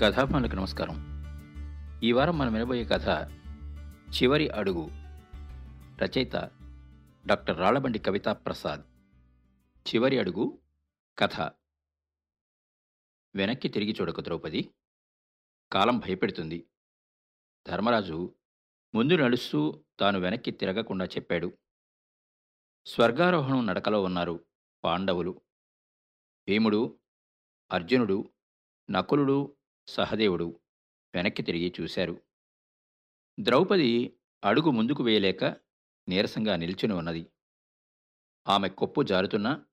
కథాపనులకు నమస్కారం. ఈ వారం మనం వినబోయే కథ చివరి అడుగు. రచయిత డాక్టర్ రాళ్ళబండి కవితా ప్రసాద్. చివరి అడుగు కథ. వెనక్కి తిరిగి చూడక ద్రౌపది. కాలం భయపెడుతుంది. ధర్మరాజు ముందు నడుస్తూ తాను వెనక్కి తిరగకుండా చెప్పాడు. స్వర్గారోహణం నడకలో ఉన్నారు పాండవులు. భీముడు అర్జునుడు నకులుడు సహదేవుడు వెనక్కి తిరిగి చూశారు. ద్రౌపది అడుగు ముందుకు వేయలేక నీరసంగా నిల్చుని ఉన్నది. ఆమె కొప్పు జారుతున్నా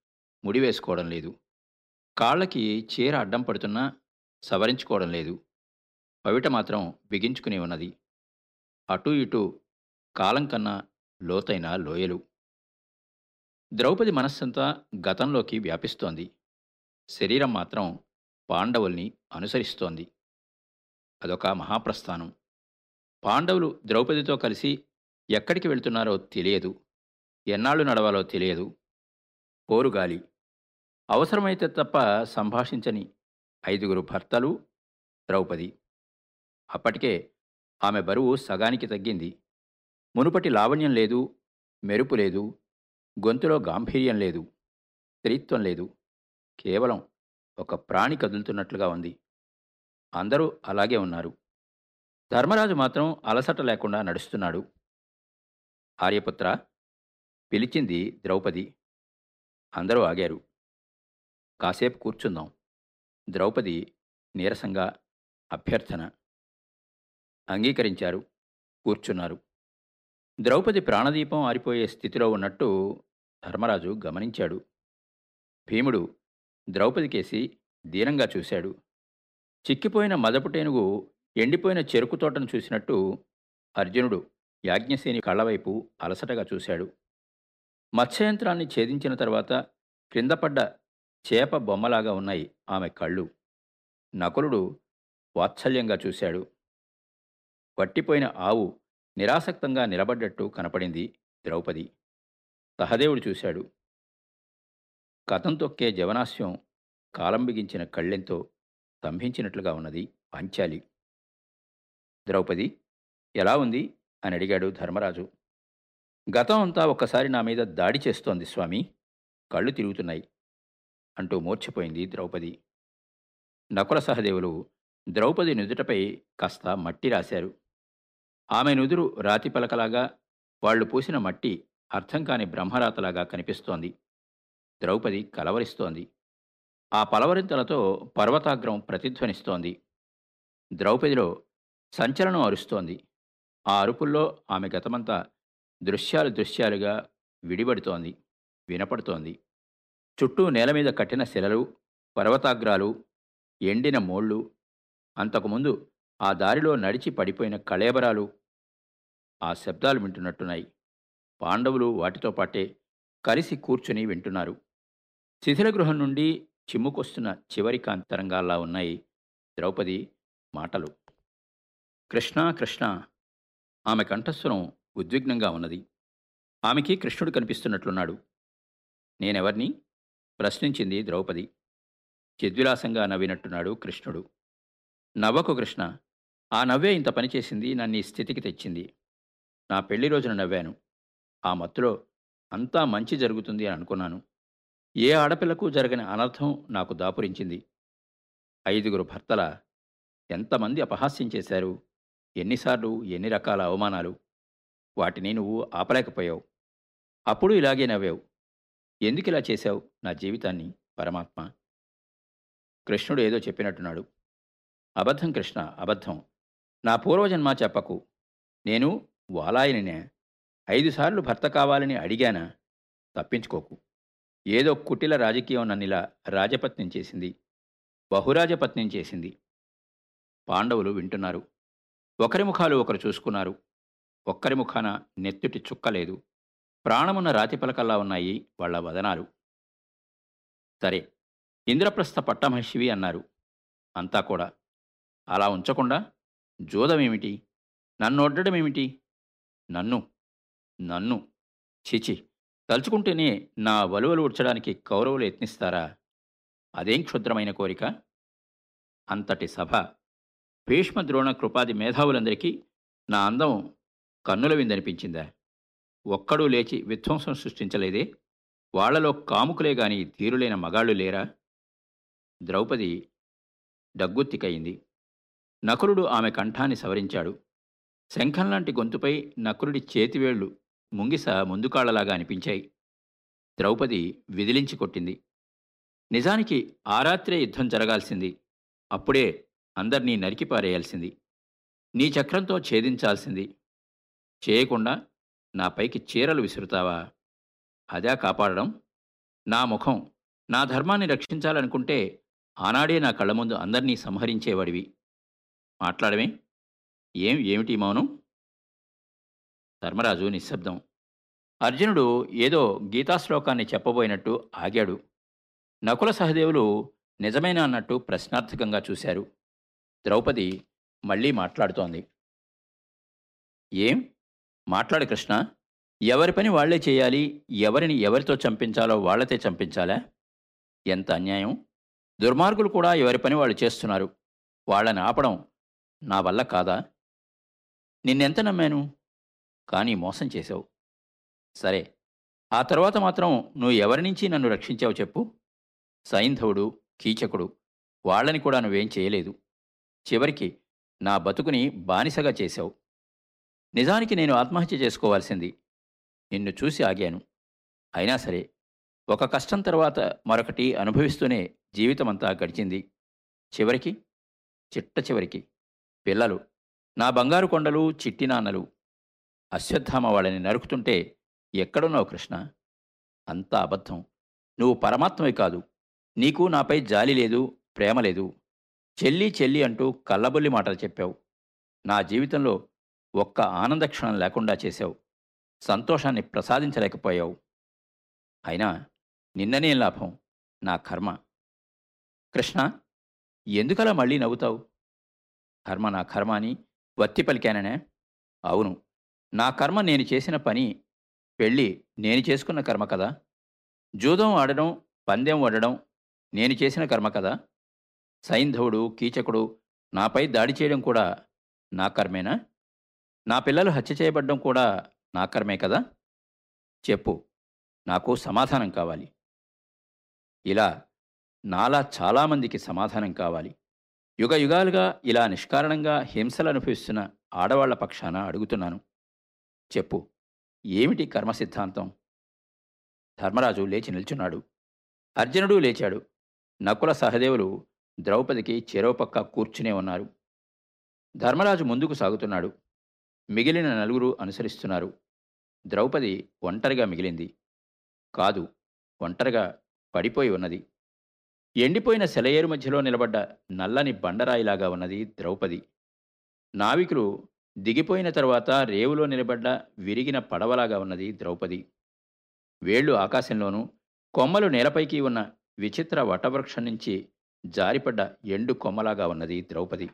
ముడివేసుకోవడం లేదు. కాళ్ళకి చీర అడ్డం పడుతున్నా సవరించుకోవడం లేదు. పవిట మాత్రం బిగించుకుని ఉన్నది. అటూ ఇటూ కాలం కన్నా లోతైన లోయలు. ద్రౌపది మనస్సంతా గతంలోకి వ్యాపిస్తోంది. శరీరం మాత్రం పాండవుల్ని అనుసరిస్తోంది. అదొక మహాప్రస్థానం. పాండవులు ద్రౌపదితో కలిసి ఎక్కడికి వెళ్తున్నారో తెలియదు. ఎన్నాళ్ళు నడవాలో తెలియదు. పోరుగాలి. అవసరమైతే తప్ప సంభాషించని ఐదుగురు భర్తలు ద్రౌపది. అప్పటికే ఆమె బరువు సగానికి తగ్గింది. మునుపటి లావణ్యం లేదు మెరుపు లేదు గొంతులో గాంభీర్యం లేదు స్త్రీత్వం లేదు కేవలం ఒక ప్రాణి కదులుతున్నట్లుగా ఉంది. అందరూ అలాగే ఉన్నారు. ధర్మరాజు మాత్రం అలసట లేకుండా నడుస్తున్నాడు. ఆర్యపుత్ర పిలిచింది ద్రౌపది. అందరూ ఆగారు. కాసేపు కూర్చుందాం. ద్రౌపది నీరసంగా అభ్యర్థన అంగీకరించారు. కూర్చున్నారు. ద్రౌపది ప్రాణదీపం ఆరిపోయే స్థితిలో ఉన్నట్టు ధర్మరాజు గమనించాడు. భీముడు ద్రౌపదికేసి దీనంగా చూశాడు. చిక్కిపోయిన మదపుటేనుగు ఎండిపోయిన చెరుకు తోటను చూసినట్టు అర్జునుడు యాజ్ఞసేని కళ్ళవైపు అలసటగా చూశాడు. మత్స్యయంత్రాన్ని ఛేదించిన తర్వాత క్రిందపడ్డ చేప బొమ్మలాగా ఉన్నాయి ఆమె కళ్ళు. నకులుడు వాత్సల్యంగా చూశాడు. వట్టిపోయిన ఆవు నిరాసక్తంగా నిలబడ్డట్టు కనపడింది ద్రౌపది. సహదేవుడు చూశాడు. కథం తొక్కే జవనాస్యం కాలం బిగించిన కళ్ళెంతో స్తంభించినట్లుగా ఉన్నది పాంచాలి. ద్రౌపది ఎలా ఉంది? అని అడిగాడు ధర్మరాజు. గతం అంతా ఒక్కసారి నా మీద దాడి చేస్తోంది స్వామి. కళ్ళు తిరుగుతున్నాయి అంటూ మూర్ఛపోయింది ద్రౌపది. నకుల సహదేవులు ద్రౌపది నుదుటపై కాస్త మట్టి రాశారు. ఆమె నుదురు రాతి పలకలాగా వాళ్ళు పూసిన మట్టి అర్థం కాని బ్రహ్మరాతలాగా కనిపిస్తోంది. ద్రౌపది కలవరిస్తోంది. ఆ పలవరింతలతో పర్వతాగ్రం ప్రతిధ్వనిస్తోంది. ద్రౌపదిలో సంచలనం అరుస్తోంది. ఆ అరుపుల్లో ఆమె గతమంతా దృశ్యాలు దృశ్యాలుగా విడిపడుతోంది వినపడుతోంది. చుట్టూ నేల మీద కట్టిన శిలలు పర్వతాగ్రాలు ఎండిన మోళ్ళు అంతకుముందు ఆ దారిలో నడిచి పడిపోయిన కళేబరాలు ఆ శబ్దాలు వింటున్నట్టున్నాయి. పాండవులు వాటితో పాటే కలిసి కూర్చుని వింటున్నారు. శిథిల గృహం నుండి చిమ్ముకొస్తున్న చివరి కాంతరంగాల్లా ఉన్నాయి ద్రౌపది మాటలు. కృష్ణ కృష్ణ ఆమె కంఠస్వరం ఉద్విగ్నంగా ఉన్నది. ఆమెకి కృష్ణుడు కనిపిస్తున్నట్లున్నాడు. నేనెవర్ని? ప్రశ్నించింది ద్రౌపది. చిద్విలాసంగా నవ్వినట్టున్నాడు కృష్ణుడు. నవ్వకు కృష్ణ ఆ నవ్వే ఇంత పనిచేసింది నన్ను ఈ స్థితికి తెచ్చింది. నా పెళ్ళి రోజున నవ్వాను. ఆ మత్తులో అంతా మంచి జరుగుతుంది అని అనుకున్నాను. ఏ ఆడపిల్లకు జరగని అనర్థం నాకు దాపురించింది. ఐదుగురు భర్తల ఎంతమంది అపహాస్యం చేశారు ఎన్నిసార్లు ఎన్ని రకాల అవమానాలు. వాటిని నువ్వు ఆపలేకపోయావు. అప్పుడు ఇలాగే నవ్వావు. ఎందుకిలా చేశావు నా జీవితాన్ని పరమాత్మ? కృష్ణుడు ఏదో చెప్పినట్టున్నాడు. అబద్ధం కృష్ణ అబద్ధం. నా పూర్వజన్మ చెప్పకు. నేను వాలాయనినే. ఐదుసార్లు భర్త కావాలని అడిగానా? తప్పించుకోకు. ఏదో కుటిల రాజకీయం నన్నిలా రాజపత్నం చేసింది. బహురాజపత్నం చేసింది. పాండవులు వింటున్నారు. ఒకరి ముఖాలు ఒకరు చూసుకున్నారు. ఒక్కరి ముఖాన నెత్తుటి చుక్కలేదు ప్రాణమున్న రాతిపలకల్లా ఉన్నాయి వాళ్ళ వదనాలు. సరే ఇంద్రప్రస్థ పట్టమహిషివి అన్నారు. అంతా కూడా. అలా ఉంచకుండా జోదమేమిటి? నన్నొడ్డడమేమిటి? నన్ను. నన్ను. చిచి తలుచుకుంటేనే నా వలువలు ఉడ్చడానికి కౌరవులు యత్నిస్తారా? అదేం క్షుద్రమైన కోరిక? అంతటి సభ. భీష్మ ద్రోణ కృపాది మేధావులందరికీ నా అందం కన్నుల విందనిపించిందా? ఒక్కడూ లేచి విధ్వంసం సృష్టించలేదే? వాళ్ళలో కాముకులే గాని ధీరులైన మగాళ్ళు లేరా? ద్రౌపది డగ్గుత్తికయింది. నకులుడు ఆమె కంఠాన్ని సవరించాడు. శంఖంలాంటి గొంతుపై నకులుడి చేతివేళ్ళు ముంగిస ముందుకాళ్ళలాగా అనిపించాయి. ద్రౌపది విదిలించి కొట్టింది. నిజానికి ఆ రాత్రే యుద్ధం జరగాల్సింది. అప్పుడే అందర్నీ నరికిపారేయాల్సింది నీ చక్రంతో ఛేదించాల్సింది. చేయకుండా నా పైకి చీరలు విసురుతావా? అదా కాపాడడం? నా ముఖం నా ధర్మాన్ని రక్షించాలనుకుంటే ఆనాడే నా కళ్ళ ముందు అందర్నీ సంహరించేవాడివి. మాట్లాడమే. ఏం ఏమిటి మౌనం? ధర్మరాజు నిశ్శబ్దం. అర్జునుడు ఏదో గీతాశ్లోకాన్ని చెప్పబోయినట్టు ఆగాడు. నకుల సహదేవులు నిజమైన అన్నట్టు ప్రశ్నార్థకంగా చూశారు. ద్రౌపది మళ్ళీ మాట్లాడుతోంది. ఏం? మాట్లాడు కృష్ణ. ఎవరి పని వాళ్ళే చేయాలి? ఎవరిని ఎవరితో చంపించాలో వాళ్ళతే చంపించాలా? ఎంత అన్యాయం. దుర్మార్గులు కూడా ఎవరి పని వాళ్ళు చేస్తున్నారు. వాళ్ళని ఆపడం నా వల్ల కాదా? నిన్నెంత నమ్మాను? కానీ మోసం చేశావు. సరే ఆ తర్వాత మాత్రం నువ్వు ఎవరి నుంచి నన్ను రక్షించావు చెప్పు. సైంధవుడు కీచకుడు వాళ్ళని కూడా నువ్వేం చేయలేదు. చివరికి నా బతుకుని బానిసగా చేశావు. నిజానికి నేను ఆత్మహత్య చేసుకోవాల్సింది. నిన్ను చూసి ఆగాను. అయినా సరే ఒక కష్టం తర్వాత మరొకటి అనుభవిస్తూనే జీవితమంతా గడిచింది. చివరికి చిట్ట చివరికి పిల్లలు నా బంగారు కొండలు చిట్టినాన్నలు అశ్వత్థామ వాళ్ళని నరుకుతుంటే ఎక్కడున్నావు కృష్ణ? అంతా అబద్ధం. నువ్వు పరమాత్మవి కాదు. నీకు నాపై జాలి లేదు ప్రేమ లేదు. చెల్లి చెల్లి అంటూ కల్లబొల్లి మాటలు చెప్పావు. నా జీవితంలో ఒక్క ఆనందక్షణం లేకుండా చేశావు. సంతోషాన్ని ప్రసాదించలేకపోయావు. అయినా నిన్ననే లాభం నా కర్మ. కృష్ణ ఎందుకలా మళ్ళీ నవ్వుతావు? కర్మ నా కర్మ అని వత్తి పలికాననే? అవును. నా కర్మ నేను చేసిన పని పెళ్ళి నేను చేసుకున్న కర్మ కదా? జూదం ఆడడం పందెం వడడం నేను చేసిన కర్మ కదా? సైంధవుడు కీచకుడు నాపై దాడి చేయడం కూడా నా కర్మేనా? నా పిల్లలు హత్య చేయబడ్డం కూడా నా కర్మే కదా? చెప్పు నాకు సమాధానం కావాలి. ఇలా నాలా చాలామందికి సమాధానం కావాలి. యుగ యుగాలుగా ఇలా నిష్కారణంగా హింసలు అనుభవిస్తున్న ఆడవాళ్ళ పక్షాన అడుగుతున్నాను. చెప్పు. ఏమిటి కర్మ సిద్ధాంతం ధర్మరాజు లేచి నిల్చున్నాడు. అర్జునుడు లేచాడు. నకుల సహదేవులు ద్రౌపదికి చెరోపక్క కూర్చునే ఉన్నారు. ధర్మరాజు ముందుకు సాగుతున్నాడు. మిగిలిన నలుగురు అనుసరిస్తున్నారు. ద్రౌపది ఒంటరిగా మిగిలింది. కాదు ఒంటరిగా పడిపోయి ఉన్నది. ఎండిపోయిన సెలయేరు మధ్యలో నిలబడ్డ నల్లని బండరాయిలాగా ఉన్నది ద్రౌపది. నావికులు దిగిపోయిన తరువాత రేవులో నిలబడ్డ విరిగిన పడవలాగా ఉన్నది ద్రౌపది. వేళ్ళు ఆకాశంలోనూ కొమ్మలు నేలపైకి ఉన్న విచిత్ర వటవృక్షం నుంచి జారిపడ్డ ఎండు కొమ్మలాగా ఉన్నది ద్రౌపది.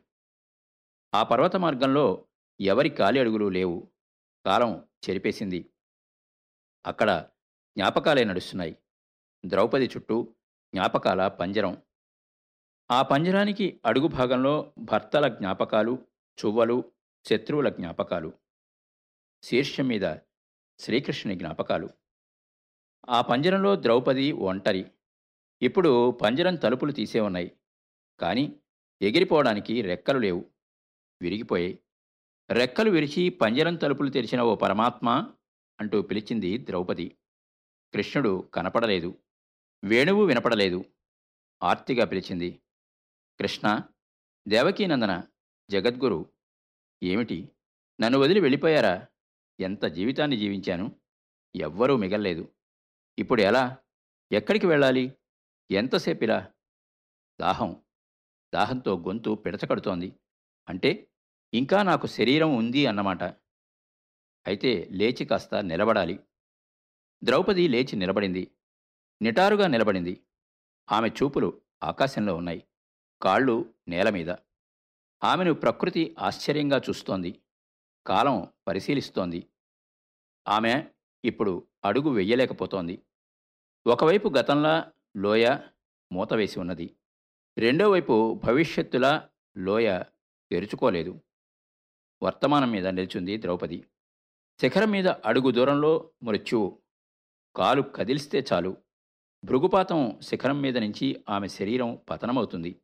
ఆ పర్వత మార్గంలో ఎవరి కాలి అడుగులు లేవు. కాలం చెరిపేసింది. అక్కడ జ్ఞాపకాలే నడుస్తున్నాయి. ద్రౌపది చుట్టూ జ్ఞాపకాల పంజరం. ఆ పంజరానికి అడుగు భాగంలో భర్తల జ్ఞాపకాలు చువ్వలు శత్రువుల జ్ఞాపకాలు. శీర్షం మీద శ్రీకృష్ణుని జ్ఞాపకాలు. ఆ పంజరంలో ద్రౌపది ఒంటరి. ఇప్పుడు పంజరం తలుపులు తీసే ఉన్నాయి. కానీ ఎగిరిపోవడానికి రెక్కలు లేవు. విరిగిపోయాయి. రెక్కలు విరిచి పంజరం తలుపులు తెరిచిన ఓ పరమాత్మ అంటూ పిలిచింది ద్రౌపది. కృష్ణుడు కనపడలేదు. వేణువు వినపడలేదు. ఆర్తిగా పిలిచింది. కృష్ణ దేవకీనందన జగద్గురు ఏమిటి? నన్ను వదిలి వెళ్ళిపోయారా? ఎంత జీవితాన్ని జీవించాను? ఎవ్వరూ మిగల్లేదు. ఇప్పుడు ఎలా? ఎక్కడికి వెళ్ళాలి? ఎంతసేపిలా? దాహం. దాహంతో గొంతు పిడచకడుతోంది. అంటే ఇంకా నాకు శరీరం ఉంది అన్నమాట. అయితే లేచి కాస్త నిలబడాలి. ద్రౌపది లేచి నిలబడింది. నిటారుగా నిలబడింది. ఆమె చూపులు ఆకాశంలో ఉన్నాయి. కాళ్ళు నేల మీద. ఆమెను ప్రకృతి ఆశ్చర్యంగా చూస్తోంది. కాలం పరిశీలిస్తోంది. ఆమె ఇప్పుడు అడుగు వెయ్యలేకపోతోంది ఒకవైపు గతంలా లోయ మూత వేసి ఉన్నది. రెండో వైపు భవిష్యత్తులా లోయ తెరుచుకోలేదు. వర్తమానం మీద నిలిచింది ద్రౌపది. శిఖరం మీద అడుగు దూరంలో మృత్యువు. కాలు కదిలిస్తే చాలు. భృగుపాతం శిఖరం మీద నుంచి ఆమె శరీరం పతనమవుతుంది.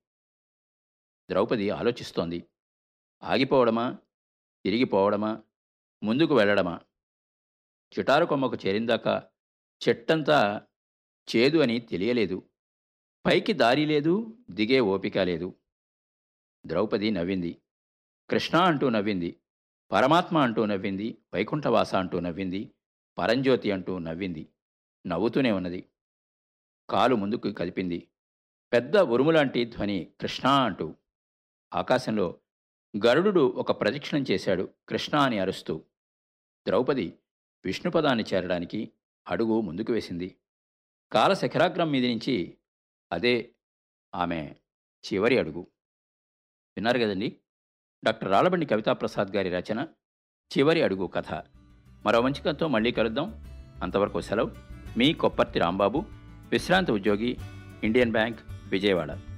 ద్రౌపది ఆలోచిస్తోంది. ఆగిపోవడమా? తిరిగిపోవడమా? ముందుకు వెళ్ళడమా? చిటారు కొమ్మకు చేరిందాకా చెట్టంతా చేదు అని తెలియలేదు. పైకి దారి లేదు దిగే ఓపిక లేదు. ద్రౌపది నవ్వింది. కృష్ణ అంటూ నవ్వింది. పరమాత్మ అంటూ నవ్వింది. వైకుంఠవాస అంటూ నవ్వింది. పరంజ్యోతి అంటూ నవ్వింది. నవ్వుతూనే ఉన్నది. కాలు ముందుకు కదిపింది. పెద్ద ఉరుములాంటి ధ్వని కృష్ణ అంటూ ఆకాశంలో గరుడు ఒక ప్రదక్షిణం చేశాడు కృష్ణ అని అరుస్తూ. ద్రౌపది విష్ణుపదాన్ని చేరడానికి అడుగు ముందుకు వేసింది. కాలశిఖరాగ్రం మీది నుంచి అదే ఆమె చివరి అడుగు. విన్నారు కదండి? డాక్టర్ రాళ్ళబండి కవితాప్రసాద్ గారి రచన చివరి అడుగు కథ. మరో మంచి కథతో మళ్ళీ కలుద్దాం. అంతవరకు సెలవు. మీ కొప్పర్తి రాంబాబు విశ్రాంతి ఉద్యోగి ఇండియన్ బ్యాంక్ విజయవాడ.